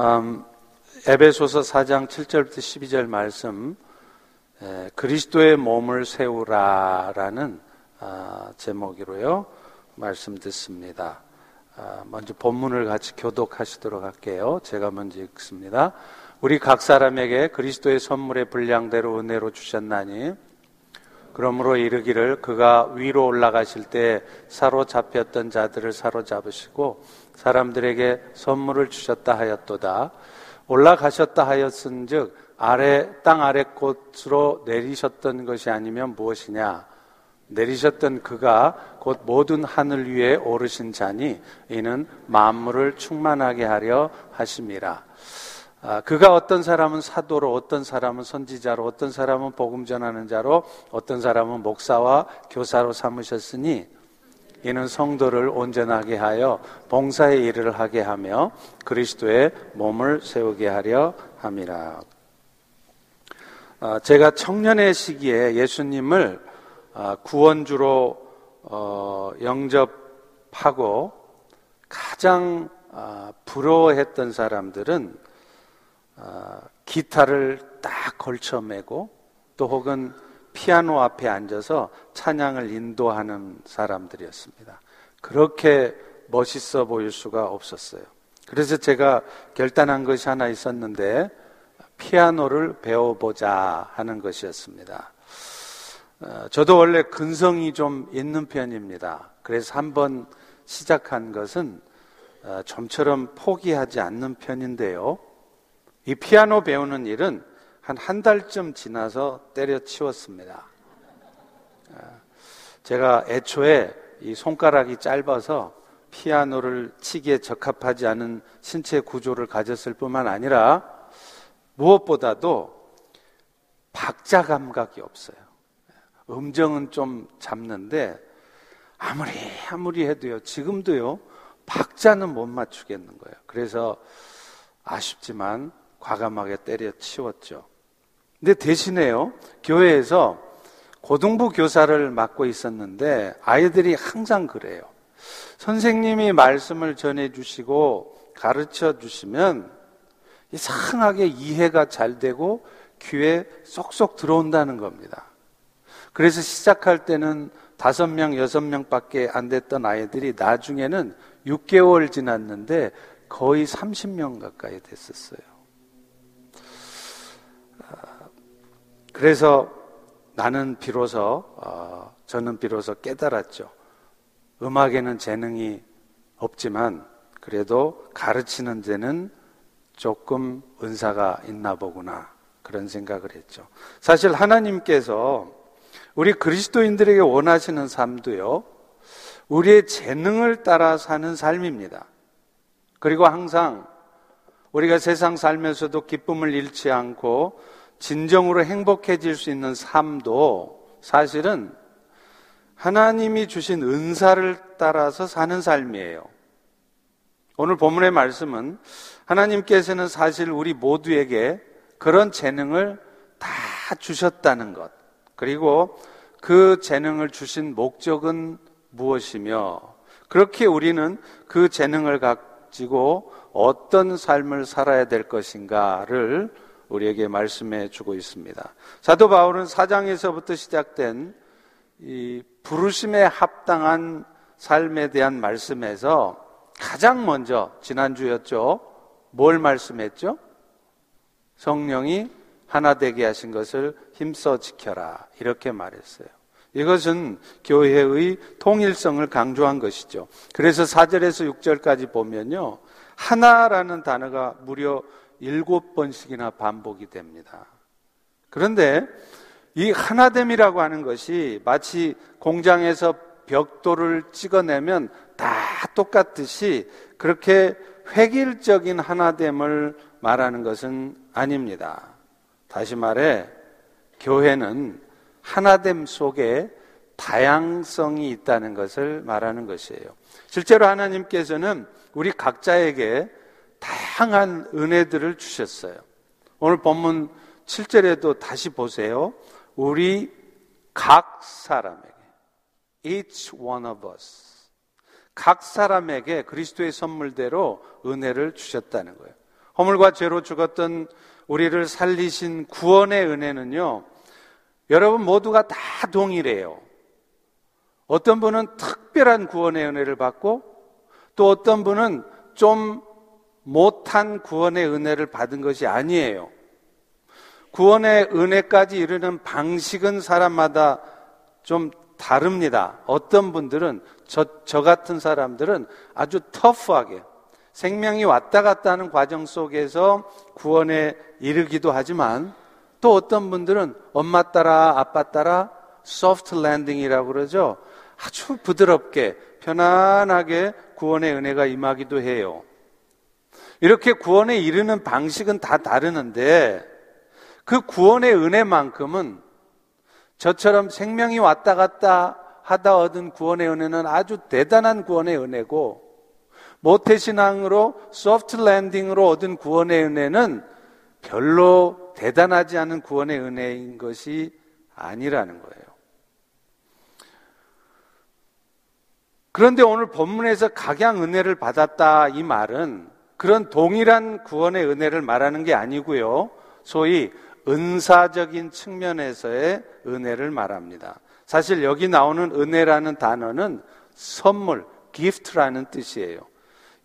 음, 에베소서 4장 7절부터 12절 말씀 에, 그리스도의 몸을 세우라라는 아, 제목으로요 말씀 듣습니다. 아, 먼저 본문을 같이 교독하시도록 할게요. 제가 먼저 읽습니다. 우리 각 사람에게 그리스도의 선물의 분량대로 은혜로 주셨나니 그러므로 이르기를 그가 위로 올라가실 때 사로잡혔던 자들을 사로잡으시고 사람들에게 선물을 주셨다 하였도다. 올라가셨다 하였은즉 아래 땅 아래 곳으로 내리셨던 것이 아니면 무엇이냐? 내리셨던 그가 곧 모든 하늘 위에 오르신 자니 이는 만물을 충만하게 하려 하심이라. 아, 그가 어떤 사람은 사도로, 어떤 사람은 선지자로, 어떤 사람은 복음 전하는 자로, 어떤 사람은 목사와 교사로 삼으셨으니 이는 성도를 온전하게 하여 봉사의 일을 하게 하며 그리스도의 몸을 세우게 하려 함이라. 아, 제가 청년의 시기에 예수님을 아, 구원주로 어, 영접하고 가장 부러워했던 사람들은 어, 기타를 딱 걸쳐매고 또 혹은 피아노 앞에 앉아서 찬양을 인도하는 사람들이었습니다. 그렇게 멋있어 보일 수가 없었어요. 그래서 제가 결단한 것이 하나 있었는데 피아노를 배워보자 하는 것이었습니다. 어, 저도 원래 근성이 좀 있는 편입니다. 그래서 한번 시작한 것은 어, 좀처럼 포기하지 않는 편인데요. 이 피아노 배우는 일은 한 한 달쯤 지나서 때려치웠습니다. 아, 제가 애초에 이 손가락이 짧아서 피아노를 치기에 적합하지 않은 신체 구조를 가졌을 뿐만 아니라 무엇보다도 박자 감각이 없어요. 음정은 좀 잡는데 아무리 아무리 해도요, 지금도요, 박자는 못 맞추겠는 거예요. 그래서 아쉽지만 과감하게 때려치웠죠. 근데 대신에요, 교회에서 고등부 교사를 맡고 있었는데 아이들이 항상 그래요. 선생님이 말씀을 전해주시고 가르쳐 주시면 이상하게 이해가 잘 되고 귀에 쏙쏙 들어온다는 겁니다. 그래서 시작할 때는 다섯 명, 여섯 명 밖에 안 됐던 아이들이 나중에는 6개월 지났는데 거의 30명 가까이 됐었어요. 그래서 나는 비로소 어, 저는 비로소 깨달았죠. 음악에는 재능이 없지만 그래도 가르치는 데는 조금 은사가 있나 보구나 그런 생각을 했죠. 사실 하나님께서 우리 그리스도인들에게 원하시는 삶도요. 우리의 재능을 따라 사는 삶입니다. 그리고 항상 우리가 세상 살면서도 기쁨을 잃지 않고 진정으로 행복해질 수 있는 삶도 사실은 하나님이 주신 은사를 따라서 사는 삶이에요. 오늘 본문의 말씀은 하나님께서는 사실 우리 모두에게 그런 재능을 다 주셨다는 것. 그리고 그 재능을 주신 목적은 무엇이며 그렇게 우리는 그 재능을 가지고 어떤 삶을 살아야 될 것인가를 우리에게 말씀해 주고 있습니다. 사도 바울은 사장에서부터 시작된 이 부르심에 합당한 삶에 대한 말씀에서 가장 먼저 지난주였죠. 뭘 말씀했죠? 성령이 하나 되게 하신 것을 힘써 지켜라. 이렇게 말했어요. 이것은 교회의 통일성을 강조한 것이죠. 그래서 4절에서 6절까지 보면요. 하나라는 단어가 무려 일곱 번씩이나 반복이 됩니다. 그런데 이 하나됨이라고 하는 것이 마치 공장에서 벽돌을 찍어내면 다 똑같듯이 그렇게 획일적인 하나됨을 말하는 것은 아닙니다. 다시 말해, 교회는 하나됨 속에 다양성이 있다는 것을 말하는 것이에요. 실제로 하나님께서는 우리 각자에게 다양한 은혜들을 주셨어요. 오늘 본문 7절에도 다시 보세요. 우리 각 사람에게 each one of us 각 사람에게 그리스도의 선물대로 은혜를 주셨다는 거예요. 허물과 죄로 죽었던 우리를 살리신 구원의 은혜는요, 여러분 모두가 다 동일해요. 어떤 분은 특별한 구원의 은혜를 받고 또 어떤 분은 좀 못한 구원의 은혜를 받은 것이 아니에요. 구원의 은혜까지 이르는 방식은 사람마다 좀 다릅니다. 어떤 분들은 저, 저 같은 사람들은 아주 터프하게 생명이 왔다 갔다 하는 과정 속에서 구원에 이르기도 하지만 또 어떤 분들은 엄마 따라 아빠 따라 소프트 랜딩이라고 그러죠. 아주 부드럽게 편안하게 구원의 은혜가 임하기도 해요. 이렇게 구원에 이르는 방식은 다 다르는데 그 구원의 은혜만큼은 저처럼 생명이 왔다 갔다 하다 얻은 구원의 은혜는 아주 대단한 구원의 은혜고 모태신앙으로 소프트 랜딩으로 얻은 구원의 은혜는 별로 대단하지 않은 구원의 은혜인 것이 아니라는 거예요. 그런데 오늘 본문에서 각양 은혜를 받았다 이 말은 그런 동일한 구원의 은혜를 말하는 게 아니고요. 소위 은사적인 측면에서의 은혜를 말합니다. 사실 여기 나오는 은혜라는 단어는 선물, 기프트라는 뜻이에요.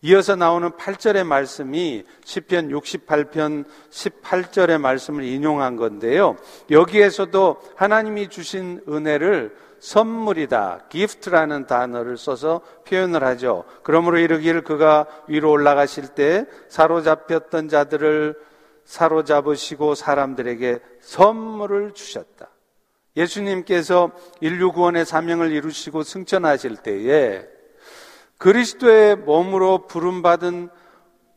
이어서 나오는 8절의 말씀이 10편 68편 18절의 말씀을 인용한 건데요. 여기에서도 하나님이 주신 은혜를 선물이다, 기프트라는 단어를 써서 표현을 하죠. 그러므로 이르기를 그가 위로 올라가실 때 사로잡혔던 자들을 사로잡으시고 사람들에게 선물을 주셨다. 예수님께서 인류 구원의 사명을 이루시고 승천하실 때에 그리스도의 몸으로 부름받은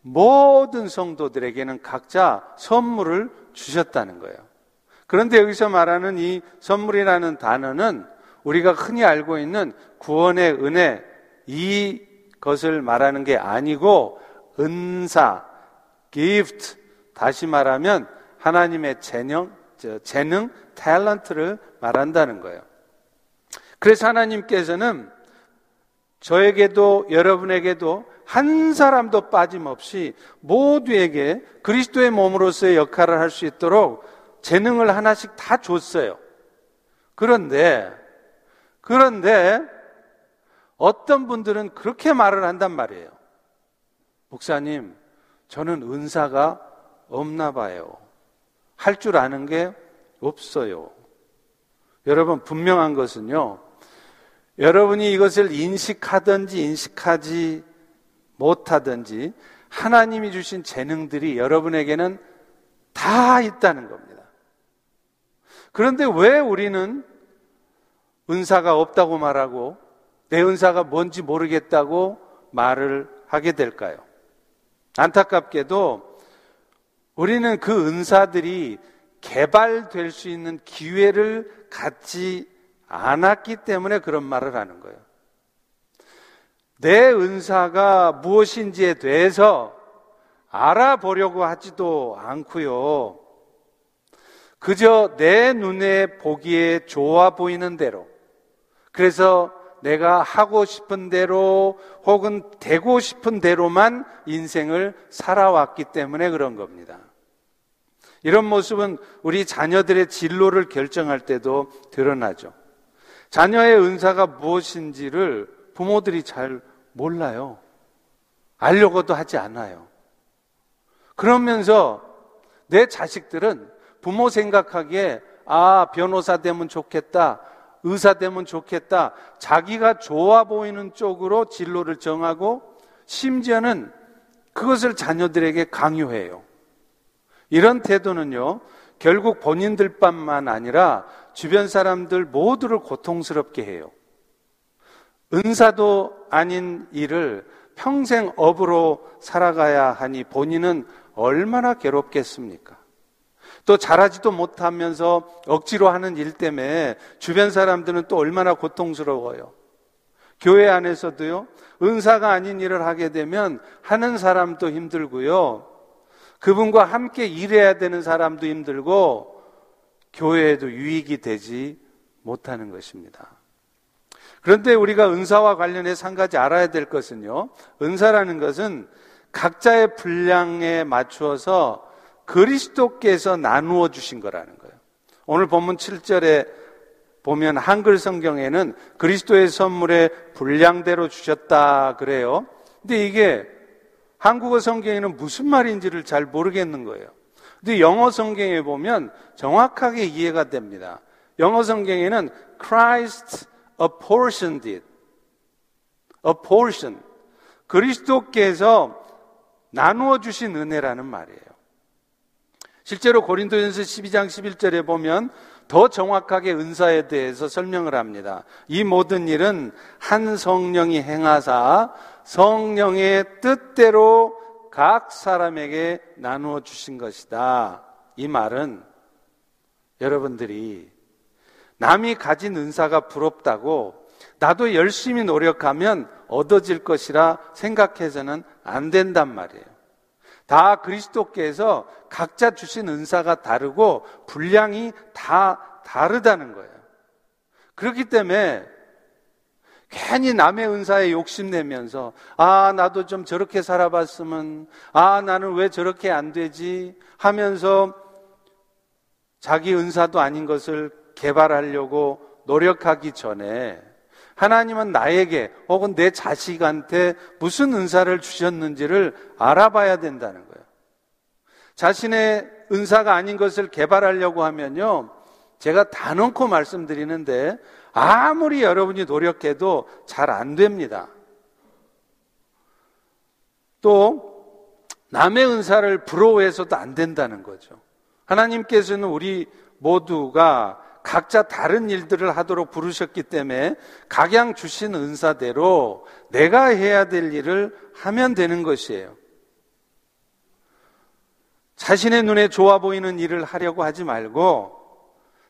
모든 성도들에게는 각자 선물을 주셨다는 거예요. 그런데 여기서 말하는 이 선물이라는 단어는 우리가 흔히 알고 있는 구원의 은혜 이 것을 말하는 게 아니고 은사, gift 다시 말하면 하나님의 재능, 재능, 탤런트를 말한다는 거예요. 그래서 하나님께서는 저에게도 여러분에게도 한 사람도 빠짐없이 모두에게 그리스도의 몸으로서의 역할을 할 수 있도록 재능을 하나씩 다 줬어요. 그런데, 그런데 어떤 분들은 그렇게 말을 한단 말이에요. 목사님, 저는 은사가 없나 봐요. 할 줄 아는 게 없어요. 여러분, 분명한 것은요, 여러분이 이것을 인식하든지 인식하지 못하든지 하나님이 주신 재능들이 여러분에게는 다 있다는 겁니다. 그런데 왜 우리는 은사가 없다고 말하고 내 은사가 뭔지 모르겠다고 말을 하게 될까요? 안타깝게도 우리는 그 은사들이 개발될 수 있는 기회를 갖지 않았기 때문에 그런 말을 하는 거예요. 내 은사가 무엇인지에 대해서 알아보려고 하지도 않고요. 그저 내 눈에 보기에 좋아 보이는 대로, 그래서 내가 하고 싶은 대로 혹은 되고 싶은 대로만 인생을 살아왔기 때문에 그런 겁니다. 이런 모습은 우리 자녀들의 진로를 결정할 때도 드러나죠. 자녀의 은사가 무엇인지를 부모들이 잘 몰라요. 알려고도 하지 않아요. 그러면서 내 자식들은 부모 생각하기에 아, 변호사 되면 좋겠다. 의사 되면 좋겠다. 자기가 좋아 보이는 쪽으로 진로를 정하고 심지어는 그것을 자녀들에게 강요해요. 이런 태도는요, 결국 본인들뿐만 아니라 주변 사람들 모두를 고통스럽게 해요. 은사도 아닌 일을 평생 업으로 살아가야 하니 본인은 얼마나 괴롭겠습니까? 또 잘하지도 못하면서 억지로 하는 일 때문에 주변 사람들은 또 얼마나 고통스러워요. 교회 안에서도요, 은사가 아닌 일을 하게 되면 하는 사람도 힘들고요. 그분과 함께 일해야 되는 사람도 힘들고 교회에도 유익이 되지 못하는 것입니다. 그런데 우리가 은사와 관련해서 한 가지 알아야 될 것은요. 은사라는 것은 각자의 분량에 맞추어서 그리스도께서 나누어 주신 거라는 거예요. 오늘 본문 7절에 보면 한글 성경에는 그리스도의 선물에 분량대로 주셨다 그래요. 근데 이게 한국어 성경에는 무슨 말인지를 잘 모르겠는 거예요. 근데 영어 성경에 보면 정확하게 이해가 됩니다. 영어 성경에는 Christ apportioned it. apportion. 그리스도께서 나누어 주신 은혜라는 말이에요. 실제로 고린도전서 12장 11절에 보면 더 정확하게 은사에 대해서 설명을 합니다. 이 모든 일은 한 성령이 행하사 성령의 뜻대로 각 사람에게 나누어 주신 것이다. 이 말은 여러분들이 남이 가진 은사가 부럽다고 나도 열심히 노력하면 얻어질 것이라 생각해서는 안 된단 말이에요. 다 그리스도께서 각자 주신 은사가 다르고 분량이 다 다르다는 거예요. 그렇기 때문에 괜히 남의 은사에 욕심내면서, 아, 나도 좀 저렇게 살아봤으면, 아, 나는 왜 저렇게 안 되지? 하면서 자기 은사도 아닌 것을 개발하려고 노력하기 전에 하나님은 나에게 혹은 내 자식한테 무슨 은사를 주셨는지를 알아봐야 된다는 거예요. 자신의 은사가 아닌 것을 개발하려고 하면요. 제가 다 넣고 말씀드리는데 아무리 여러분이 노력해도 잘 안 됩니다. 또 남의 은사를 부러워해서도 안 된다는 거죠. 하나님께서는 우리 모두가 각자 다른 일들을 하도록 부르셨기 때문에 각양 주신 은사대로 내가 해야 될 일을 하면 되는 것이에요. 자신의 눈에 좋아 보이는 일을 하려고 하지 말고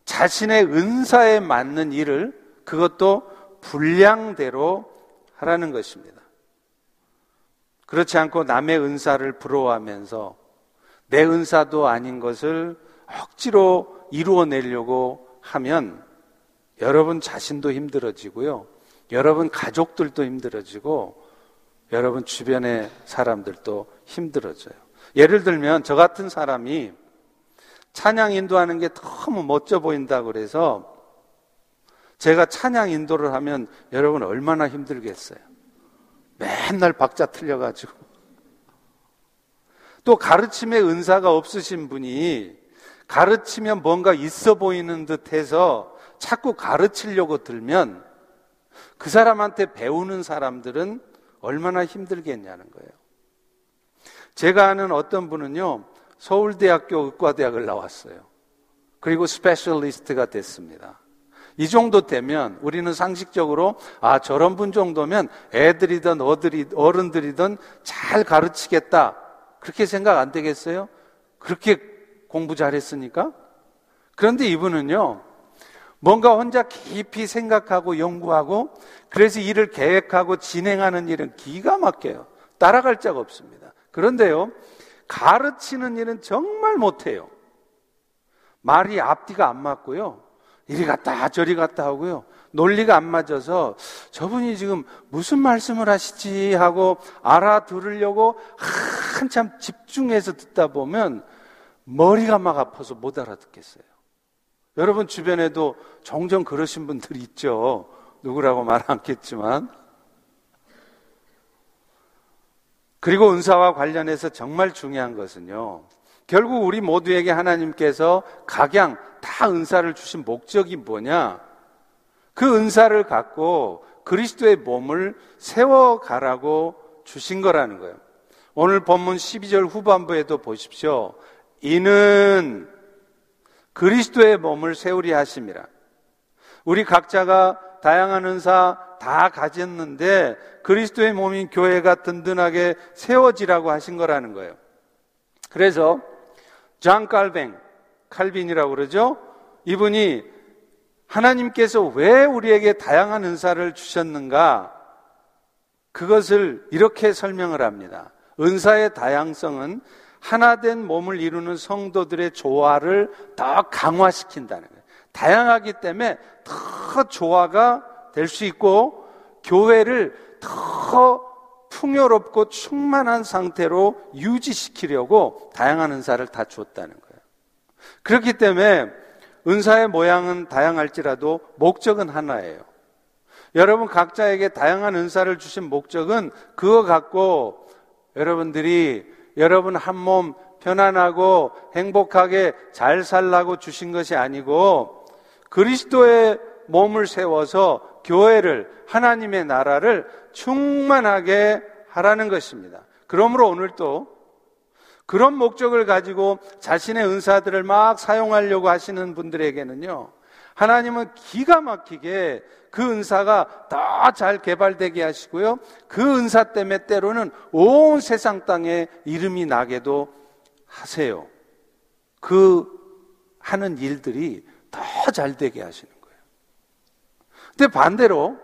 자신의 은사에 맞는 일을 그것도 분량대로 하라는 것입니다. 그렇지 않고 남의 은사를 부러워하면서 내 은사도 아닌 것을 억지로 이루어내려고 하면 여러분 자신도 힘들어지고요. 여러분 가족들도 힘들어지고 여러분 주변의 사람들도 힘들어져요. 예를 들면 저 같은 사람이 찬양 인도하는 게 너무 멋져 보인다 그래서 제가 찬양 인도를 하면 여러분 얼마나 힘들겠어요. 맨날 박자 틀려가지고. 또 가르침의 은사가 없으신 분이 가르치면 뭔가 있어 보이는 듯 해서 자꾸 가르치려고 들면 그 사람한테 배우는 사람들은 얼마나 힘들겠냐는 거예요. 제가 아는 어떤 분은요, 서울대학교 의과대학을 나왔어요. 그리고 specialist가 됐습니다. 이 정도 되면 우리는 상식적으로 아 저런 분 정도면 애들이든 어들이 어른들이든 잘 가르치겠다 그렇게 생각 안 되겠어요? 그렇게 공부 잘했으니까? 그런데 이분은요, 뭔가 혼자 깊이 생각하고 연구하고 그래서 일을 계획하고 진행하는 일은 기가 막혀요. 따라갈 자가 없습니다. 그런데요, 가르치는 일은 정말 못해요. 말이 앞뒤가 안 맞고요. 이리 갔다 저리 갔다 하고요. 논리가 안 맞아서 저분이 지금 무슨 말씀을 하시지 하고 알아들으려고 한참 집중해서 듣다 보면 머리가 막 아파서 못 알아듣겠어요. 여러분 주변에도 종종 그러신 분들 있죠. 누구라고 말 않겠지만. 그리고 은사와 관련해서 정말 중요한 것은요. 결국 우리 모두에게 하나님께서 각양 다 은사를 주신 목적이 뭐냐? 그 은사를 갖고 그리스도의 몸을 세워가라고 주신 거라는 거예요. 오늘 본문 12절 후반부에도 보십시오. 이는 그리스도의 몸을 세우리 하심이라. 우리 각자가 다양한 은사 다 가졌는데 그리스도의 몸인 교회가 든든하게 세워지라고 하신 거라는 거예요. 그래서 장 칼뱅, 칼빈이라고 그러죠? 이분이 하나님께서 왜 우리에게 다양한 은사를 주셨는가? 그것을 이렇게 설명을 합니다. 은사의 다양성은 하나된 몸을 이루는 성도들의 조화를 더 강화시킨다는 거예요. 다양하기 때문에 더 조화가 될 수 있고 교회를 더 풍요롭고 충만한 상태로 유지시키려고 다양한 은사를 다 주었다는 거예요. 그렇기 때문에 은사의 모양은 다양할지라도 목적은 하나예요. 여러분 각자에게 다양한 은사를 주신 목적은 그거 갖고 여러분들이 여러분 한 몸 편안하고 행복하게 잘 살라고 주신 것이 아니고 그리스도의 몸을 세워서 교회를 하나님의 나라를 충만하게 하라는 것입니다. 그러므로 오늘 또 그런 목적을 가지고 자신의 은사들을 막 사용하려고 하시는 분들에게는요, 하나님은 기가 막히게 그 은사가 더 잘 개발되게 하시고요, 그 은사 때문에 때로는 온 세상 땅에 이름이 나게도 하세요. 그 하는 일들이 더 잘 되게 하시는. 근데 반대로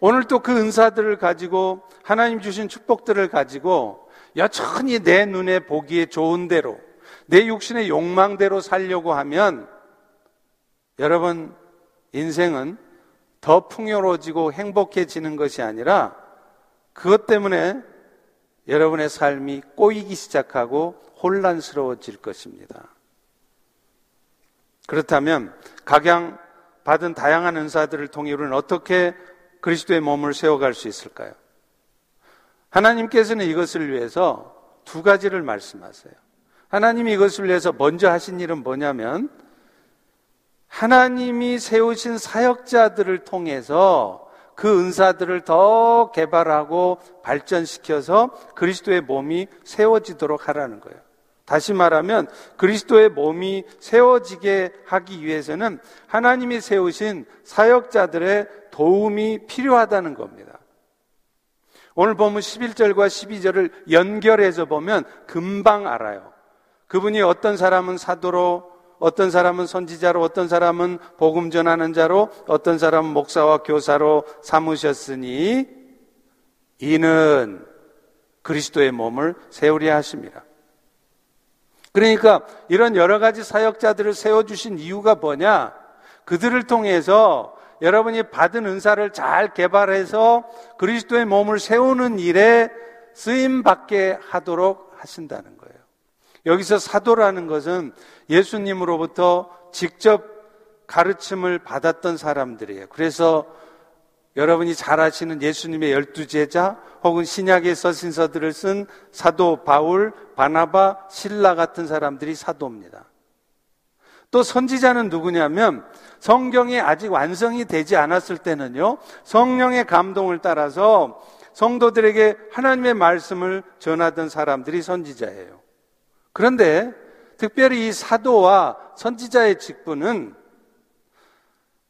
오늘 또 그 은사들을 가지고 하나님 주신 축복들을 가지고 여전히 내 눈에 보기에 좋은 대로 내 육신의 욕망대로 살려고 하면 여러분 인생은 더 풍요로워지고 행복해지는 것이 아니라 그것 때문에 여러분의 삶이 꼬이기 시작하고 혼란스러워질 것입니다. 그렇다면 각양 받은 다양한 은사들을 통해 우리는 어떻게 그리스도의 몸을 세워갈 수 있을까요? 하나님께서는 이것을 위해서 두 가지를 말씀하세요. 하나님이 이것을 위해서 먼저 하신 일은 뭐냐면 하나님이 세우신 사역자들을 통해서 그 은사들을 더 개발하고 발전시켜서 그리스도의 몸이 세워지도록 하라는 거예요. 다시 말하면 그리스도의 몸이 세워지게 하기 위해서는 하나님이 세우신 사역자들의 도움이 필요하다는 겁니다. 오늘 보면 11절과 12절을 연결해서 보면 금방 알아요. 그분이 어떤 사람은 사도로, 어떤 사람은 선지자로, 어떤 사람은 복음 전하는 자로, 어떤 사람은 목사와 교사로 삼으셨으니 이는 그리스도의 몸을 세우려 하십니다. 그러니까 이런 여러 가지 사역자들을 세워주신 이유가 뭐냐? 그들을 통해서 여러분이 받은 은사를 잘 개발해서 그리스도의 몸을 세우는 일에 쓰임 받게 하도록 하신다는 거예요. 여기서 사도라는 것은 예수님으로부터 직접 가르침을 받았던 사람들이에요. 그래서 여러분이 잘 아시는 예수님의 열두 제자 혹은 신약의 서신서들을 쓴 사도 바울, 바나바, 신라 같은 사람들이 사도입니다. 또 선지자는 누구냐면 성경이 아직 완성이 되지 않았을 때는요, 성령의 감동을 따라서 성도들에게 하나님의 말씀을 전하던 사람들이 선지자예요. 그런데 특별히 이 사도와 선지자의 직분은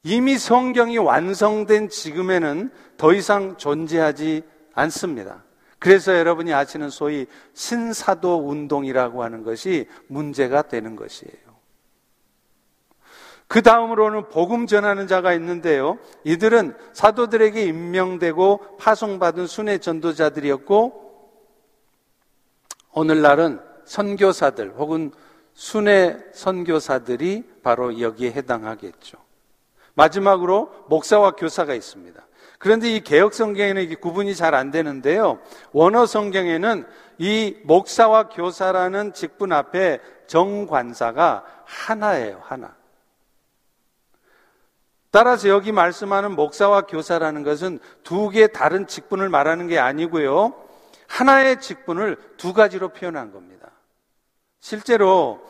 이미 성경이 완성된 지금에는 더 이상 존재하지 않습니다. 그래서 여러분이 아시는 소위 신사도 운동이라고 하는 것이 문제가 되는 것이에요. 그 다음으로는 복음 전하는 자가 있는데요. 이들은 사도들에게 임명되고 파송받은 순회 전도자들이었고, 오늘날은 선교사들 혹은 순회 선교사들이 바로 여기에 해당하겠죠. 마지막으로 목사와 교사가 있습니다. 그런데 이 개혁 성경에는 이게 구분이 잘 안 되는데요. 원어 성경에는 이 목사와 교사라는 직분 앞에 정관사가 하나예요, 하나. 따라서 여기 말씀하는 목사와 교사라는 것은 두 개의 다른 직분을 말하는 게 아니고요. 하나의 직분을 두 가지로 표현한 겁니다. 실제로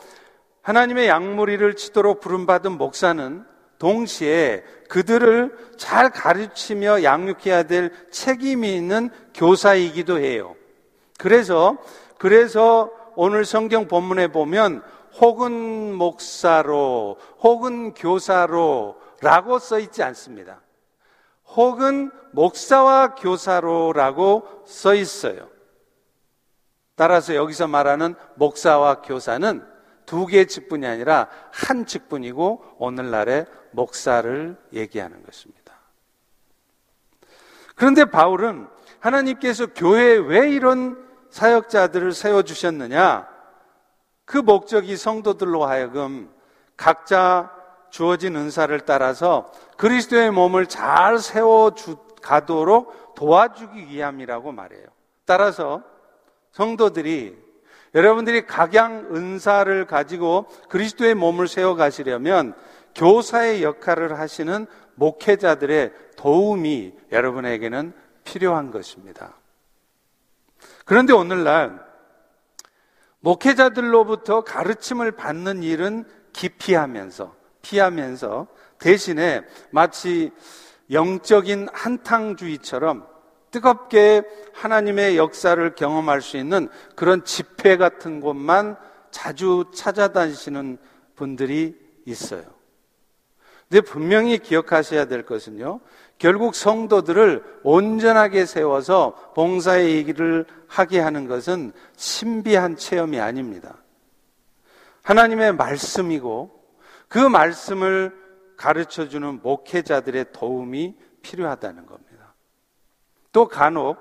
하나님의 양무리를 치도록 부름받은 목사는 동시에 그들을 잘 가르치며 양육해야 될 책임이 있는 교사이기도 해요. 그래서, 그래서 오늘 성경 본문에 보면 혹은 목사로, 혹은 교사로 라고 써 있지 않습니다. 혹은 목사와 교사로 라고 써 있어요. 따라서 여기서 말하는 목사와 교사는 두 개의 직분이 아니라 한 직분이고 오늘날의 목사를 얘기하는 것입니다. 그런데 바울은 하나님께서 교회에 왜 이런 사역자들을 세워주셨느냐? 그 목적이 성도들로 하여금 각자 주어진 은사를 따라서 그리스도의 몸을 잘 세워 가도록 도와주기 위함이라고 말해요. 따라서 성도들이 여러분들이 각양 은사를 가지고 그리스도의 몸을 세워 가시려면 교사의 역할을 하시는 목회자들의 도움이 여러분에게는 필요한 것입니다. 그런데 오늘날 목회자들로부터 가르침을 받는 일은 기피하면서, 피하면서 대신에 마치 영적인 한탕주의처럼 뜨겁게 하나님의 역사를 경험할 수 있는 그런 집회 같은 곳만 자주 찾아다니시는 분들이 있어요. 근데 분명히 기억하셔야 될 것은요. 결국 성도들을 온전하게 세워서 봉사의 얘기를 하게 하는 것은 신비한 체험이 아닙니다. 하나님의 말씀이고 그 말씀을 가르쳐 주는 목회자들의 도움이 필요하다는 겁니다. 또 간혹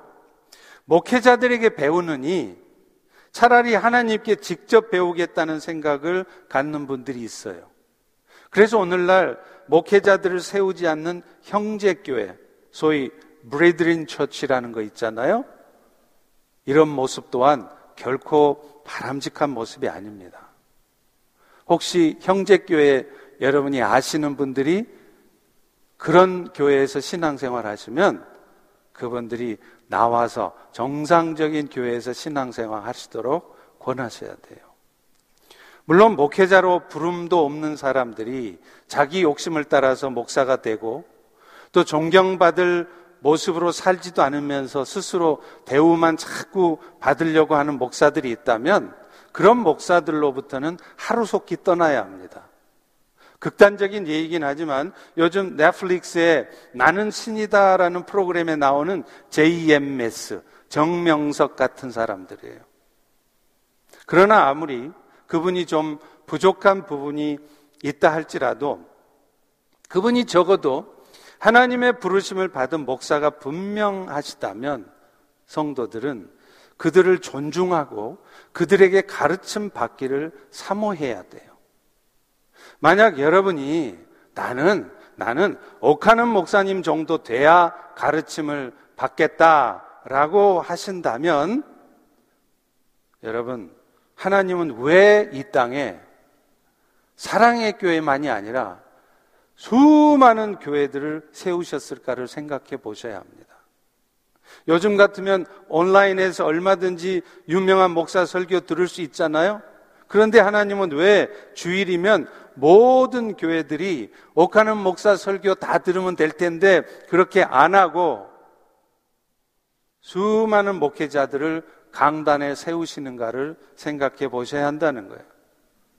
목회자들에게 배우느니 차라리 하나님께 직접 배우겠다는 생각을 갖는 분들이 있어요. 그래서 오늘날 목회자들을 세우지 않는 형제교회, 소위 브레드린 처치라는 거 있잖아요. 이런 모습 또한 결코 바람직한 모습이 아닙니다. 혹시 형제교회 여러분이 아시는 분들이 그런 교회에서 신앙생활 하시면 그분들이 나와서 정상적인 교회에서 신앙생활 하시도록 권하셔야 돼요. 물론 목회자로 부름도 없는 사람들이 자기 욕심을 따라서 목사가 되고 또 존경받을 모습으로 살지도 않으면서 스스로 대우만 자꾸 받으려고 하는 목사들이 있다면 그런 목사들로부터는 하루속히 떠나야 합니다. 극단적인 얘기긴 하지만 요즘 넷플릭스에 나는 신이다라는 프로그램에 나오는 JMS, 정명석 같은 사람들이에요. 그러나 아무리 그분이 좀 부족한 부분이 있다 할지라도 그분이 적어도 하나님의 부르심을 받은 목사가 분명하시다면 성도들은 그들을 존중하고 그들에게 가르침 받기를 사모해야 돼요. 만약 여러분이 나는 나는 옥하는 목사님 정도 돼야 가르침을 받겠다라고 하신다면 여러분 하나님은 왜 이 땅에 사랑의 교회만이 아니라 수많은 교회들을 세우셨을까를 생각해 보셔야 합니다. 요즘 같으면 온라인에서 얼마든지 유명한 목사 설교 들을 수 있잖아요. 그런데 하나님은 왜 주일이면 모든 교회들이 옥하는 목사 설교 다 들으면 될 텐데 그렇게 안 하고 수많은 목회자들을 강단에 세우시는가를 생각해 보셔야 한다는 거예요.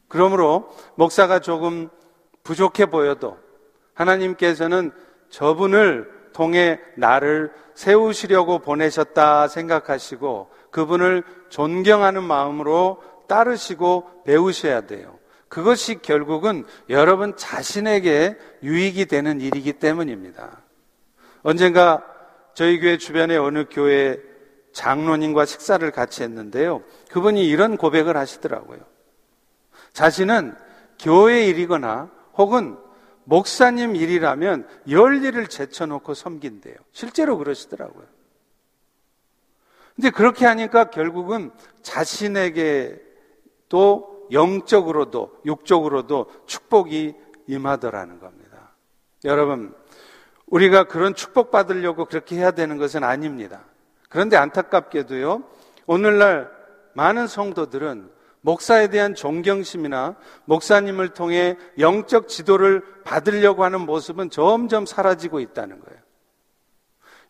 그러므로 목사가 조금 부족해 보여도 하나님께서는 저분을 통해 나를 세우시려고 보내셨다 생각하시고 그분을 존경하는 마음으로 따르시고 배우셔야 돼요. 그것이 결국은 여러분 자신에게 유익이 되는 일이기 때문입니다. 언젠가 저희 교회 주변의 어느 교회 장로님과 식사를 같이 했는데요. 그분이 이런 고백을 하시더라고요. 자신은 교회 일이거나 혹은 목사님 일이라면 열 일을 제쳐놓고 섬긴대요. 실제로 그러시더라고요. 근데 그렇게 하니까 결국은 자신에게 또 영적으로도 육적으로도 축복이 임하더라는 겁니다. 여러분, 우리가 그런 축복 받으려고 그렇게 해야 되는 것은 아닙니다. 그런데 안타깝게도요, 오늘날 많은 성도들은 목사에 대한 존경심이나 목사님을 통해 영적 지도를 받으려고 하는 모습은 점점 사라지고 있다는 거예요.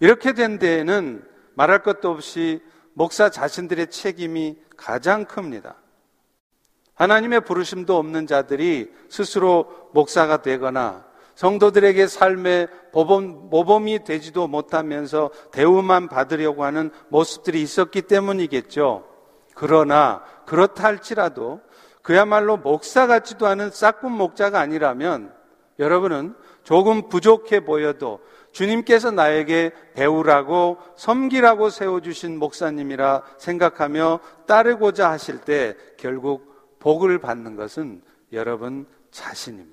이렇게 된 데에는 말할 것도 없이 목사 자신들의 책임이 가장 큽니다. 하나님의 부르심도 없는 자들이 스스로 목사가 되거나 성도들에게 삶의 모범, 모범이 되지도 못하면서 대우만 받으려고 하는 모습들이 있었기 때문이겠죠. 그러나 그렇다 할지라도 그야말로 목사 같지도 않은 싹군 목자가 아니라면 여러분은 조금 부족해 보여도 주님께서 나에게 배우라고 섬기라고 세워주신 목사님이라 생각하며 따르고자 하실 때 결국 복을 받는 것은 여러분 자신입니다.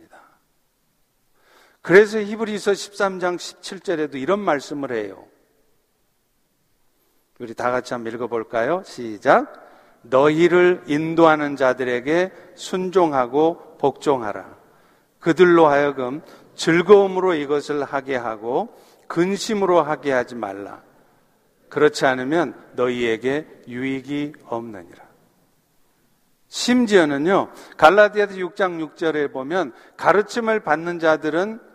그래서 히브리서 13장 17절에도 이런 말씀을 해요. 우리 다 같이 한번 읽어볼까요? 시작. 너희를 인도하는 자들에게 순종하고 복종하라. 그들로 하여금 즐거움으로 이것을 하게 하고 근심으로 하게 하지 말라. 그렇지 않으면 너희에게 유익이 없느니라. 심지어는요, 갈라디아서 6장 6절에 보면 가르침을 받는 자들은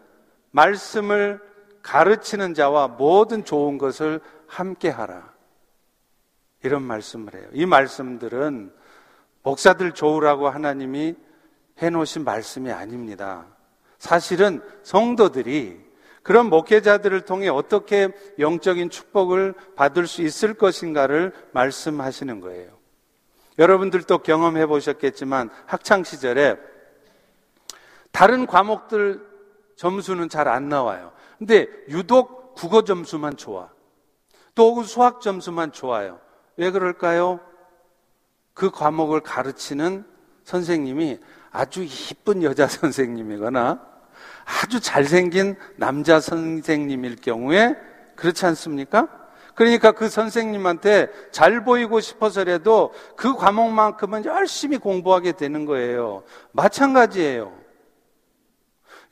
말씀을 가르치는 자와 모든 좋은 것을 함께 하라. 이런 말씀을 해요. 이 말씀들은 목사들 좋으라고 하나님이 해놓으신 말씀이 아닙니다. 사실은 성도들이 그런 목회자들을 통해 어떻게 영적인 축복을 받을 수 있을 것인가를 말씀하시는 거예요. 여러분들도 경험해 보셨겠지만 학창 시절에 다른 과목들 점수는 잘 안 나와요. 근데 유독 국어 점수만 좋아. 또 수학 점수만 좋아요. 왜 그럴까요? 그 과목을 가르치는 선생님이 아주 이쁜 여자 선생님이거나 아주 잘생긴 남자 선생님일 경우에 그렇지 않습니까? 그러니까 그 선생님한테 잘 보이고 싶어서라도 그 과목만큼은 열심히 공부하게 되는 거예요. 마찬가지예요.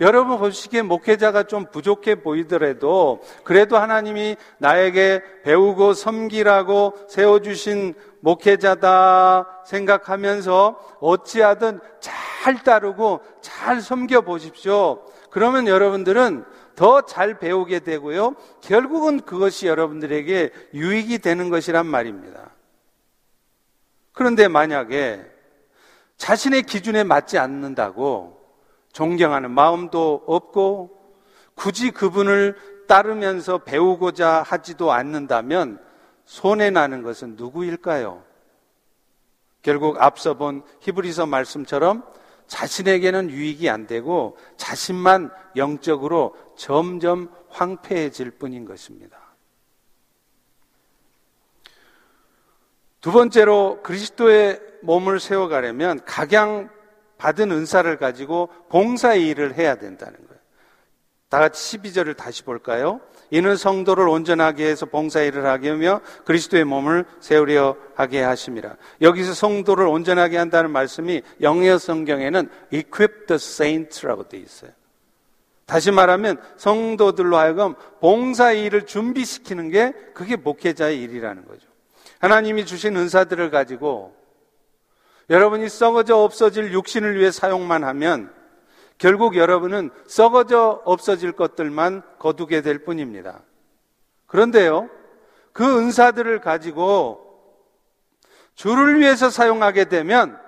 여러분 보시기에 목회자가 좀 부족해 보이더라도 그래도 하나님이 나에게 배우고 섬기라고 세워주신 목회자다 생각하면서 어찌하든 잘 따르고 잘 섬겨 보십시오. 그러면 여러분들은 더 잘 배우게 되고요. 결국은 그것이 여러분들에게 유익이 되는 것이란 말입니다. 그런데 만약에 자신의 기준에 맞지 않는다고 존경하는 마음도 없고 굳이 그분을 따르면서 배우고자 하지도 않는다면 손해나는 것은 누구일까요? 결국 앞서 본 히브리서 말씀처럼 자신에게는 유익이 안 되고 자신만 영적으로 점점 황폐해질 뿐인 것입니다. 두 번째로 그리스도의 몸을 세워가려면 각양 받은 은사를 가지고 봉사의 일을 해야 된다는 거예요. 다 같이 12절을 다시 볼까요? 이는 성도를 온전하게 해서 봉사일을 하게 하며 그리스도의 몸을 세우려 하게 하심이라. 여기서 성도를 온전하게 한다는 말씀이 영어 성경에는 equip the saints라고 되어 있어요. 다시 말하면 성도들로 하여금 봉사 일을 준비시키는 게 그게 목회자의 일이라는 거죠. 하나님이 주신 은사들을 가지고 여러분이 썩어져 없어질 육신을 위해 사용만 하면 결국 여러분은 썩어져 없어질 것들만 거두게 될 뿐입니다. 그런데요, 그 은사들을 가지고 주를 위해서 사용하게 되면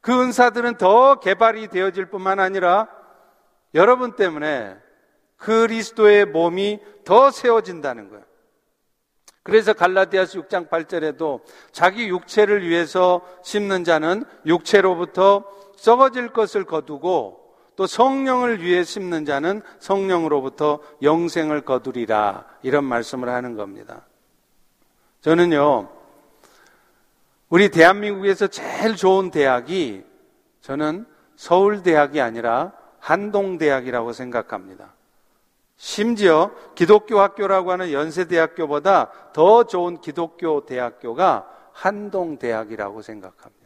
그 은사들은 더 개발이 되어질 뿐만 아니라 여러분 때문에 그리스도의 몸이 더 세워진다는 거예요. 그래서 갈라디아스 6장 8절에도 자기 육체를 위해서 심는 자는 육체로부터 썩어질 것을 거두고 또 성령을 위해 심는 자는 성령으로부터 영생을 거두리라. 이런 말씀을 하는 겁니다. 저는요, 우리 대한민국에서 제일 좋은 대학이 저는 서울대학이 아니라 한동대학이라고 생각합니다. 심지어 기독교 학교라고 하는 연세대학교보다 더 좋은 기독교 대학교가 한동대학이라고 생각합니다.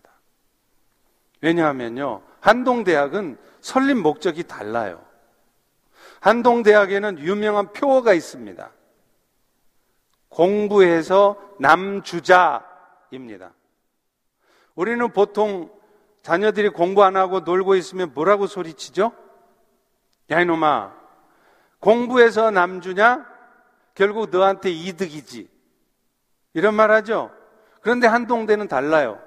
왜냐하면요, 한동대학은 설립 목적이 달라요. 한동대학에는 유명한 표어가 있습니다. 공부해서 남주자입니다. 우리는 보통 자녀들이 공부 안 하고 놀고 있으면 뭐라고 소리치죠? 야, 이놈아. 공부해서 남주냐? 결국 너한테 이득이지. 이런 말 하죠? 그런데 한동대는 달라요.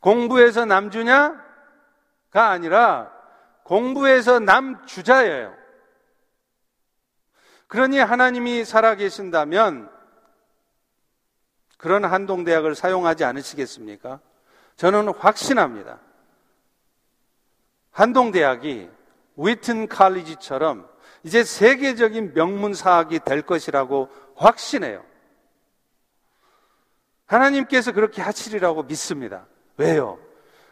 공부해서 남주냐? 가 아니라 공부해서 남주자예요. 그러니 하나님이 살아계신다면 그런 한동대학을 사용하지 않으시겠습니까? 저는 확신합니다. 한동대학이 위튼 칼리지처럼 이제 세계적인 명문 사학이 될 것이라고 확신해요. 하나님께서 그렇게 하시리라고 믿습니다. 왜요?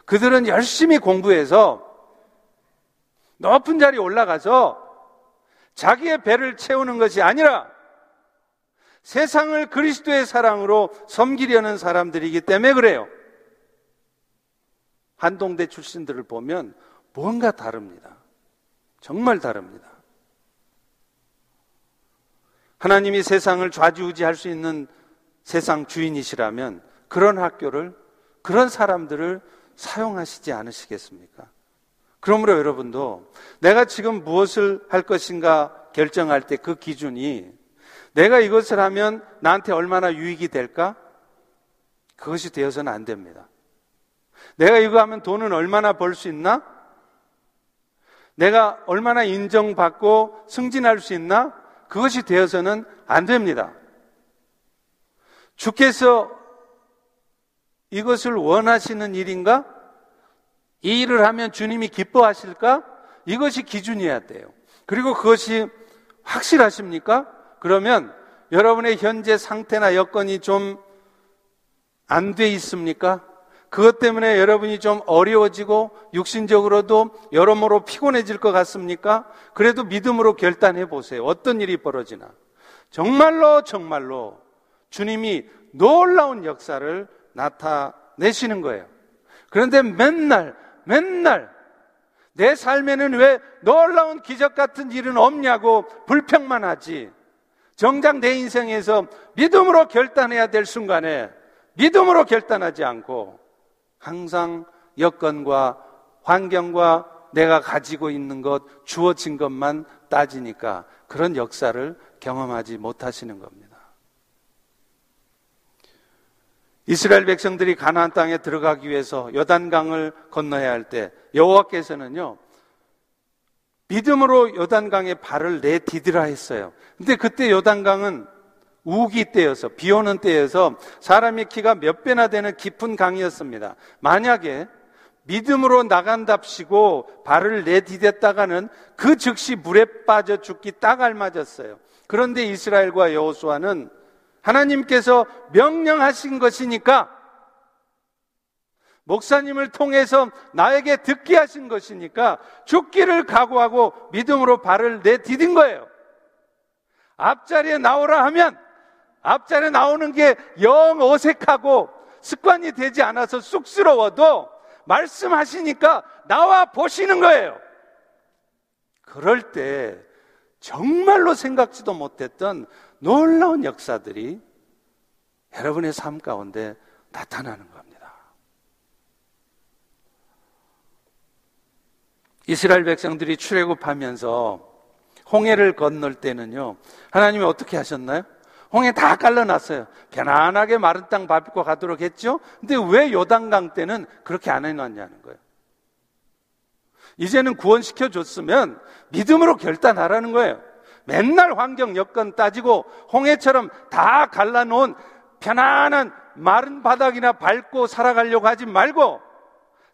그들은 열심히 공부해서 높은 자리에 올라가서 자기의 배를 채우는 것이 아니라 세상을 그리스도의 사랑으로 섬기려는 사람들이기 때문에 그래요. 한동대 출신들을 보면 뭔가 다릅니다. 정말 다릅니다. 하나님이 세상을 좌지우지할 수 있는 세상 주인이시라면 그런 학교를, 그런 사람들을 사용하시지 않으시겠습니까? 그러므로 여러분도 내가 지금 무엇을 할 것인가 결정할 때 그 기준이 내가 이것을 하면 나한테 얼마나 유익이 될까? 그것이 되어서는 안 됩니다. 내가 이거 하면 돈은 얼마나 벌 수 있나? 내가 얼마나 인정받고 승진할 수 있나? 그것이 되어서는 안 됩니다. 주께서 이것을 원하시는 일인가? 이 일을 하면 주님이 기뻐하실까? 이것이 기준이어야 돼요. 그리고 그것이 확실하십니까? 그러면 여러분의 현재 상태나 여건이 좀 안 돼 있습니까? 그것 때문에 여러분이 좀 어려워지고 육신적으로도 여러모로 피곤해질 것 같습니까? 그래도 믿음으로 결단해 보세요. 어떤 일이 벌어지나. 정말로 정말로 주님이 놀라운 역사를 나타내시는 거예요. 그런데 맨날 맨날 내 삶에는 왜 놀라운 기적 같은 일은 없냐고 불평만 하지. 정작 내 인생에서 믿음으로 결단해야 될 순간에 믿음으로 결단하지 않고 항상 여건과 환경과 내가 가지고 있는 것, 주어진 것만 따지니까 그런 역사를 경험하지 못하시는 겁니다. 이스라엘 백성들이 가나안 땅에 들어가기 위해서 요단강을 건너야 할 때 여호와께서는요 믿음으로 요단강에 발을 내디디라 했어요. 근데 그때 요단강은 우기 때여서 비 오는 때여서 사람의 키가 몇 배나 되는 깊은 강이었습니다. 만약에 믿음으로 나간답시고 발을 내디뎠다가는 그 즉시 물에 빠져 죽기 딱 알맞았어요. 그런데 이스라엘과 여호수아는 하나님께서 명령하신 것이니까 목사님을 통해서 나에게 듣게 하신 것이니까 죽기를 각오하고 믿음으로 발을 내디딘 거예요. 앞자리에 나오라 하면 앞자리에 나오는 게 영 어색하고 습관이 되지 않아서 쑥스러워도 말씀하시니까 나와 보시는 거예요. 그럴 때 정말로 생각지도 못했던 놀라운 역사들이 여러분의 삶 가운데 나타나는 겁니다. 이스라엘 백성들이 출애굽하면서 홍해를 건널 때는요. 하나님이 어떻게 하셨나요? 홍해 다 깔라놨어요. 편안하게 마른 땅 밟고 가도록 했죠. 근데 왜 요단강 때는 그렇게 안 해놨냐는 거예요. 이제는 구원시켜 줬으면 믿음으로 결단하라는 거예요. 맨날 환경 여건 따지고 홍해처럼 다 갈라놓은 편안한 마른 바닥이나 밟고 살아가려고 하지 말고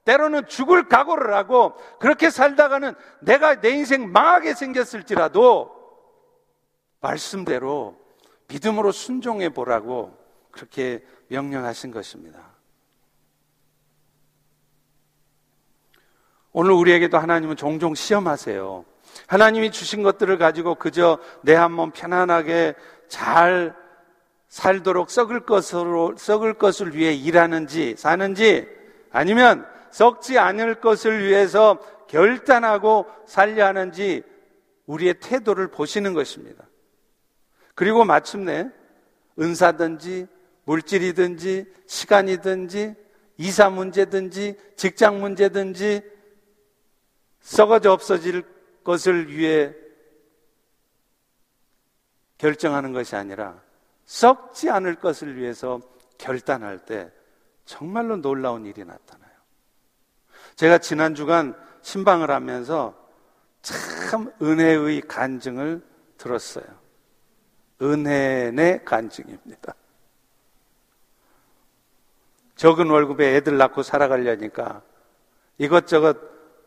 때로는 죽을 각오를 하고 그렇게 살다가는 내가 내 인생 망하게 생겼을지라도 말씀대로 믿음으로 순종해 보라고 그렇게 명령하신 것입니다. 오늘 우리에게도 하나님은 종종 시험하세요. 하나님이 주신 것들을 가지고 그저 내 한 몸 편안하게 잘 살도록 썩을 것으로, 썩을 것을 위해 일하는지, 사는지, 아니면 썩지 않을 것을 위해서 결단하고 살려 하는지 우리의 태도를 보시는 것입니다. 그리고 마침내 은사든지 물질이든지 시간이든지 이사 문제든지 직장 문제든지 썩어져 없어질 것을 위해 결정하는 것이 아니라 썩지 않을 것을 위해서 결단할 때 정말로 놀라운 일이 나타나요. 제가 지난 주간 신방을 하면서 참 은혜의 간증을 들었어요. 은혜의 간증입니다. 적은 월급에 애들 낳고 살아가려니까 이것저것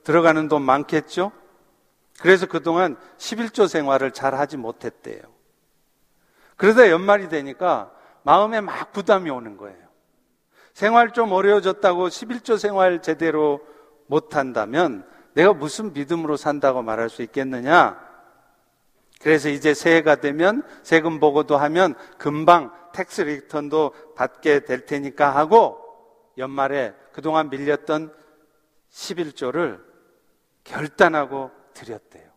들어가는 돈 많겠죠? 그래서 그동안 11조 생활을 잘 하지 못했대요. 그러다 연말이 되니까 마음에 막 부담이 오는 거예요. 생활 좀 어려워졌다고 11조 생활 제대로 못한다면 내가 무슨 믿음으로 산다고 말할 수 있겠느냐? 그래서 이제 새해가 되면 세금 보고도 하면 금방 tax return도 받게 될 테니까 하고 연말에 그동안 밀렸던 11조를 결단하고 드렸대요.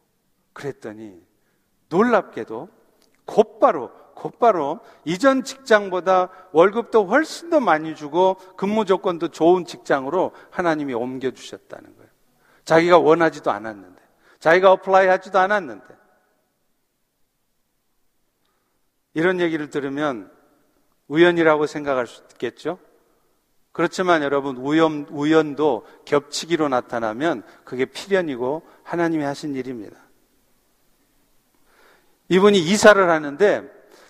그랬더니 놀랍게도 곧바로 곧바로 이전 직장보다 월급도 훨씬 더 많이 주고 근무 조건도 좋은 직장으로 하나님이 옮겨 주셨다는 거예요. 자기가 원하지도 않았는데, 자기가 apply 하지도 않았는데. 이런 얘기를 들으면 우연이라고 생각할 수 있겠죠? 그렇지만 여러분, 우연, 우연도 겹치기로 나타나면 그게 필연이고 하나님이 하신 일입니다. 이분이 이사를 하는데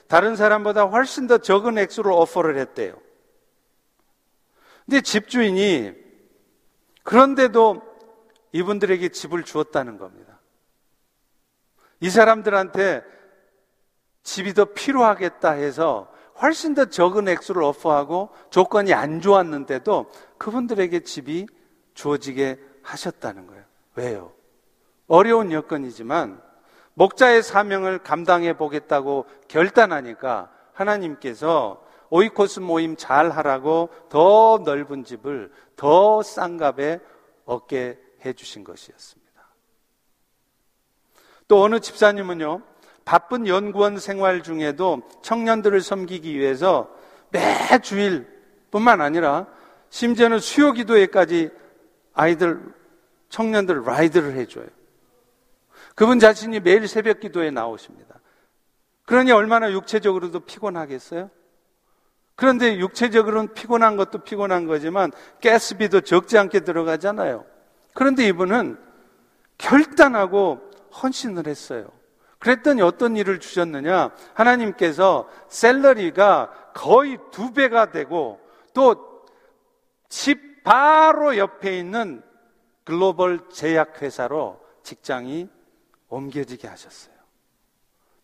다른 사람보다 훨씬 더 적은 액수를 오퍼를 했대요. 근데 집주인이 그런데도 이분들에게 집을 주었다는 겁니다. 이 사람들한테 집이 더 필요하겠다 해서 훨씬 더 적은 액수를 오퍼하고 조건이 안 좋았는데도 그분들에게 집이 주어지게 하셨다는 거예요. 왜요? 어려운 여건이지만 목자의 사명을 감당해 보겠다고 결단하니까 하나님께서 오이코스 모임 잘 하라고 더 넓은 집을 더 싼 값에 얻게 해 주신 것이었습니다. 또 어느 집사님은요, 바쁜 연구원 생활 중에도 청년들을 섬기기 위해서 매 주일 뿐만 아니라 심지어는 수요 기도회까지 아이들, 청년들 라이드를 해줘요. 그분 자신이 매일 새벽 기도에 나오십니다. 그러니 얼마나 육체적으로도 피곤하겠어요? 그런데 육체적으로는 피곤한 것도 피곤한 거지만 가스비도 적지 않게 들어가잖아요. 그런데 이분은 결단하고 헌신을 했어요. 그랬더니 어떤 일을 주셨느냐? 하나님께서 셀러리가 거의 두 배가 되고 또 집 바로 옆에 있는 글로벌 제약회사로 직장이 옮겨지게 하셨어요.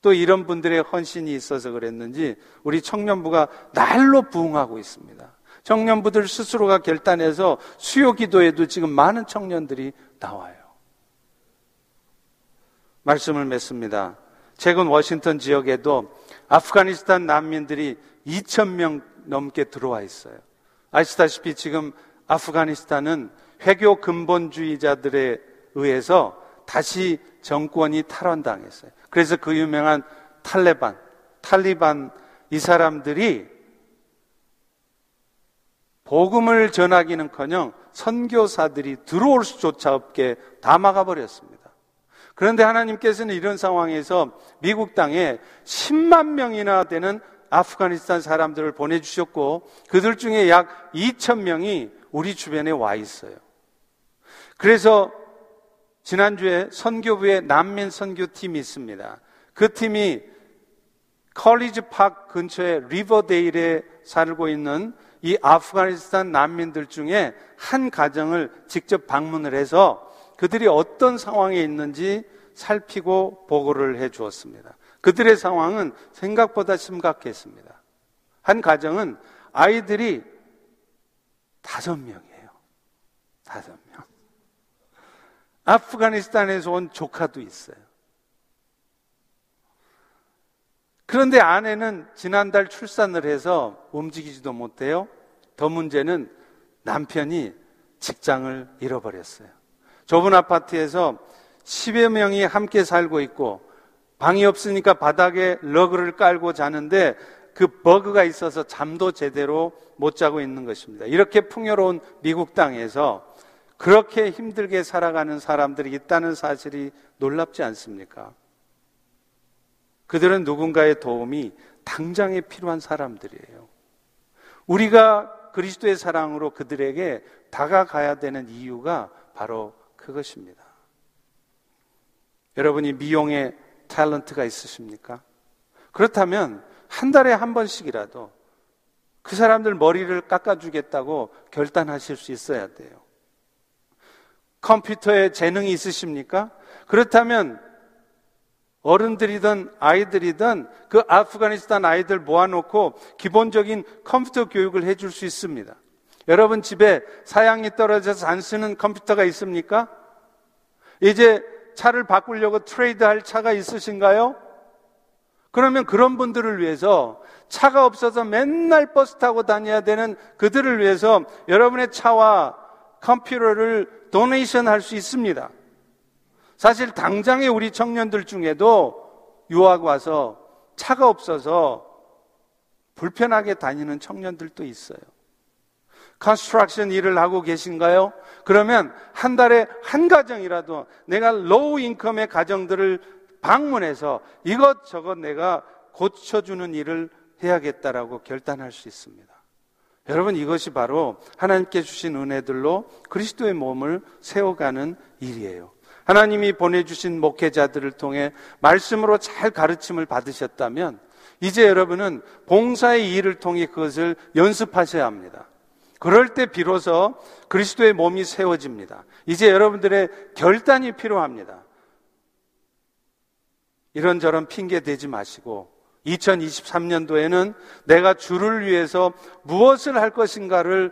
또 이런 분들의 헌신이 있어서 그랬는지 우리 청년부가 날로 부흥하고 있습니다. 청년부들 스스로가 결단해서 수요 기도에도 지금 많은 청년들이 나와요. 말씀을 맺습니다. 최근 워싱턴 지역에도 아프가니스탄 난민들이 2,000명 넘게 들어와 있어요. 아시다시피 지금 아프가니스탄은 회교 근본주의자들에 의해서 다시 정권이 탈환당했어요. 그래서 그 유명한 탈레반, 탈리반 이 사람들이 복음을 전하기는커녕 선교사들이 들어올 수조차 없게 다 막아버렸습니다. 그런데 하나님께서는 이런 상황에서 미국 땅에 10만 명이나 되는 아프가니스탄 사람들을 보내주셨고 그들 중에 약 2천 명이 우리 주변에 와 있어요. 그래서 지난주에 선교부에 난민 선교팀이 있습니다. 그 팀이 컬리지 파크 근처에 리버데일에 살고 있는 이 아프가니스탄 난민들 중에 한 가정을 직접 방문을 해서 그들이 어떤 상황에 있는지 살피고 보고를 해 주었습니다. 그들의 상황은 생각보다 심각했습니다. 한 가정은 아이들이 다섯 명이에요. 다섯 명. 아프가니스탄에서 온 조카도 있어요. 그런데 아내는 지난달 출산을 해서 움직이지도 못해요. 더 문제는 남편이 직장을 잃어버렸어요. 좁은 아파트에서 10여 명이 함께 살고 있고 방이 없으니까 바닥에 러그를 깔고 자는데 그 버그가 있어서 잠도 제대로 못 자고 있는 것입니다. 이렇게 풍요로운 미국 땅에서 그렇게 힘들게 살아가는 사람들이 있다는 사실이 놀랍지 않습니까? 그들은 누군가의 도움이 당장에 필요한 사람들이에요. 우리가 그리스도의 사랑으로 그들에게 다가가야 되는 이유가 바로 그것입니다. 여러분이 미용의 탤런트가 있으십니까? 그렇다면 한 달에 한 번씩이라도 그 사람들 머리를 깎아주겠다고 결단하실 수 있어야 돼요. 컴퓨터에 재능이 있으십니까? 그렇다면 어른들이든 아이들이든 그 아프가니스탄 아이들 모아놓고 기본적인 컴퓨터 교육을 해줄 수 있습니다. 여러분 집에 사양이 떨어져서 안 쓰는 컴퓨터가 있습니까? 이제 차를 바꾸려고 trade 할 차가 있으신가요? 그러면 그런 분들을 위해서 차가 없어서 맨날 버스 타고 다녀야 되는 그들을 위해서 여러분의 차와 컴퓨터를 donation 할 수 있습니다. 사실 당장에 우리 청년들 중에도 유학 와서 차가 없어서 불편하게 다니는 청년들도 있어요. construction 일을 하고 계신가요? 그러면 한 달에 한 가정이라도 내가 low income의 가정들을 방문해서 이것저것 내가 고쳐주는 일을 해야겠다라고 결단할 수 있습니다. 여러분 이것이 바로 하나님께 주신 은혜들로 그리스도의 몸을 세워가는 일이에요. 하나님이 보내주신 목회자들을 통해 말씀으로 잘 가르침을 받으셨다면 이제 여러분은 봉사의 일을 통해 그것을 연습하셔야 합니다. 그럴 때 비로소 그리스도의 몸이 세워집니다. 이제 여러분들의 결단이 필요합니다. 이런저런 핑계 대지 마시고 2023년도에는 내가 주를 위해서 무엇을 할 것인가를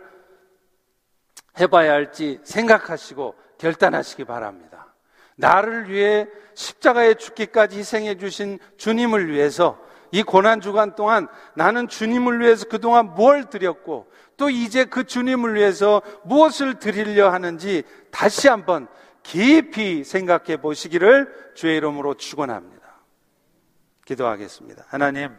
해봐야 할지 생각하시고 결단하시기 바랍니다. 나를 위해 십자가에 죽기까지 희생해 주신 주님을 위해서 이 고난 주간 동안 나는 주님을 위해서 그동안 뭘 드렸고 또 이제 그 주님을 위해서 무엇을 드리려 하는지 다시 한번 깊이 생각해 보시기를 주의 이름으로 축원합니다. 기도하겠습니다. 하나님,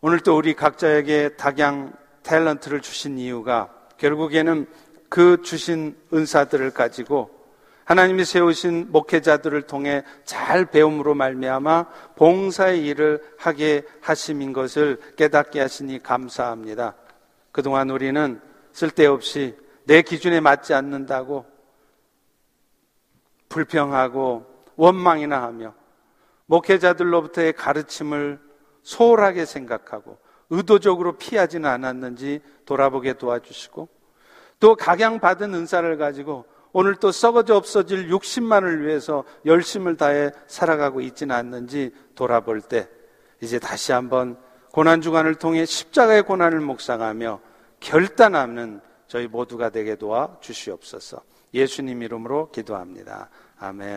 오늘 또 우리 각자에게 닭양 탤런트를 주신 이유가 결국에는 그 주신 은사들을 가지고 하나님이 세우신 목회자들을 통해 잘 배움으로 말미암아 봉사의 일을 하게 하심인 것을 깨닫게 하시니 감사합니다. 그동안 우리는 쓸데없이 내 기준에 맞지 않는다고 불평하고 원망이나 하며 목회자들로부터의 가르침을 소홀하게 생각하고 의도적으로 피하지는 않았는지 돌아보게 도와주시고 또 각양받은 은사를 가지고 오늘 또 썩어져 없어질 60만을 위해서 열심을 다해 살아가고 있지는 않는지 돌아볼 때 이제 다시 한번 고난 주간을 통해 십자가의 고난을 묵상하며 결단하는 저희 모두가 되게 도와 주시옵소서 예수님 이름으로 기도합니다. 아멘.